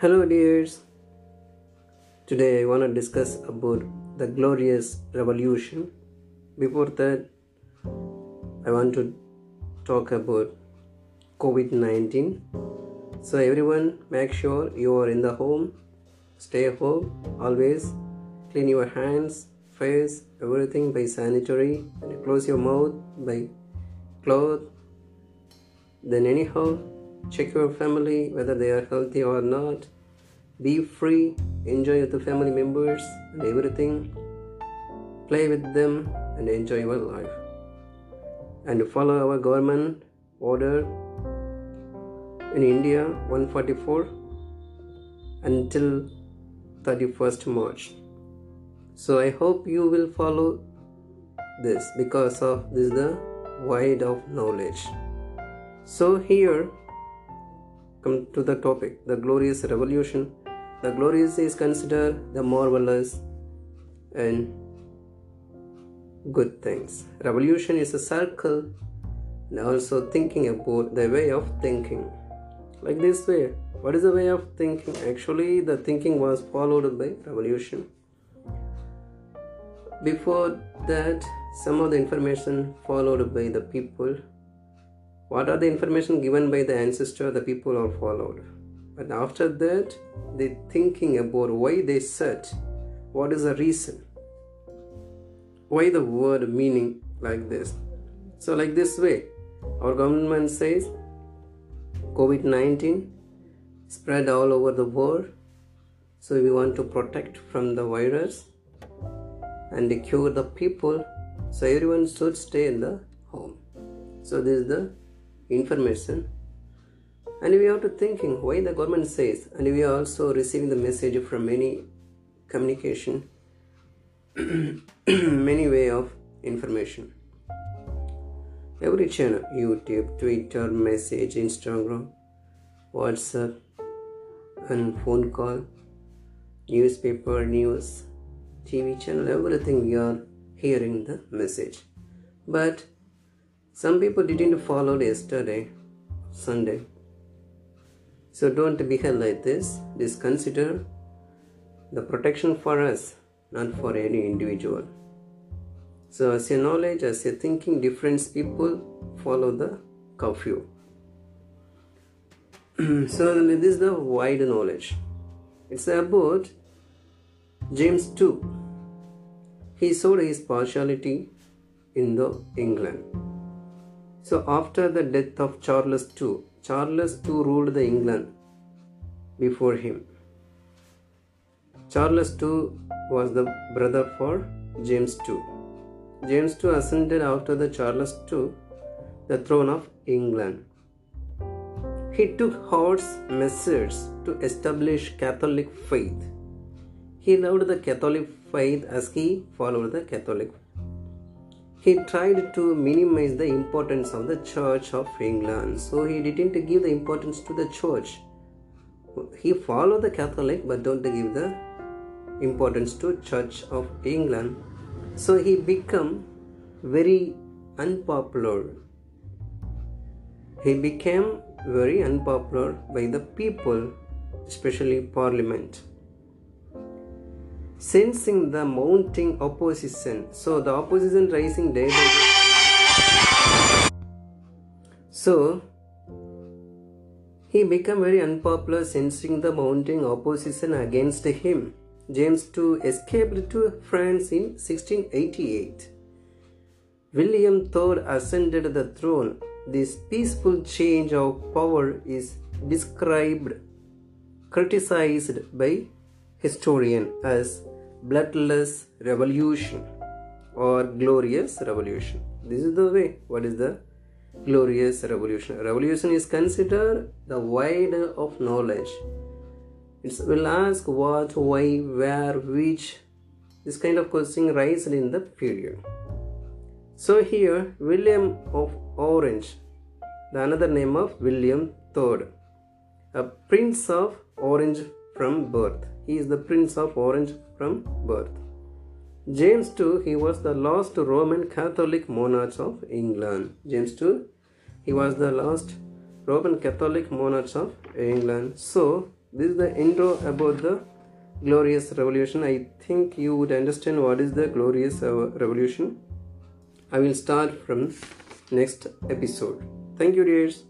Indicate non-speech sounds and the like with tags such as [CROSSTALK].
Hello, dears. Today I want to discuss about the glorious revolution. Before that, I want to talk about COVID 19. So, everyone, make sure you are in the home, stay home, always clean your hands, face, everything by sanitary, and close your mouth by cloth. Then, anyhow, check your family whether they are healthy or not. Be free, enjoy with the family members and everything. Play with them and enjoy your life. And follow our government order in India 144 until 31st March. So I hope you will follow this because of this is the wide of knowledge. So here come to the topic the glorious revolution. The glorious is considered the marvelous and good things. Revolution is a circle and also thinking about the way of thinking. Like this way. What is the way of thinking? Actually, the thinking was followed by revolution. Before that, some of the information followed by the people. What are the information given by the ancestor? The people are followed. But after that, they thinking about why they said, what is the reason? Why the word meaning like this? So, like this way, our government says COVID 19 spread all over the world. So, we want to protect from the virus and cure the people. So, everyone should stay in the home. So, this is the information. And we are to thinking why the government says, and we are also receiving the message from many communication, [CLEARS THROAT] many way of information. Every channel youtube twitter message instagram whatsapp and phone call newspaper news tv channel everything we are hearing the message. But some people didn't follow yesterday sunday so don't behave like this just consider the protection for us not for any individual so, as a knowledge, as a thinking, different people follow the curfew. [CLEARS THROAT] so, this is the wide knowledge. It's about James II. He showed his partiality in the England. So, after the death of Charles II, Charles II ruled the England before him. Charles II was the brother for James II. James II ascended after the Charles II the throne of England. He took hard measures to establish Catholic faith. He loved the Catholic faith as he followed the Catholic. He tried to minimize the importance of the Church of England, so he didn't give the importance to the church. He followed the Catholic but don't give the importance to Church of England so he became very unpopular. He became very unpopular by the people, especially parliament. Sensing the mounting opposition, so the opposition rising day by day. So he became very unpopular, sensing the mounting opposition against him. James II escaped to France in 1688. William III ascended the throne. This peaceful change of power is described, criticized by historian as bloodless revolution or glorious revolution. This is the way. What is the glorious revolution? Revolution is considered the wide of knowledge it will ask what, why, where, which. This kind of question raised in the period. So here, William of Orange, the another name of William III, a prince of Orange from birth. He is the prince of Orange from birth. James II, he was the last Roman Catholic monarch of England. James II, he was the last Roman Catholic monarch of England. So this is the intro about the glorious revolution i think you would understand what is the glorious uh, revolution i will start from next episode thank you dears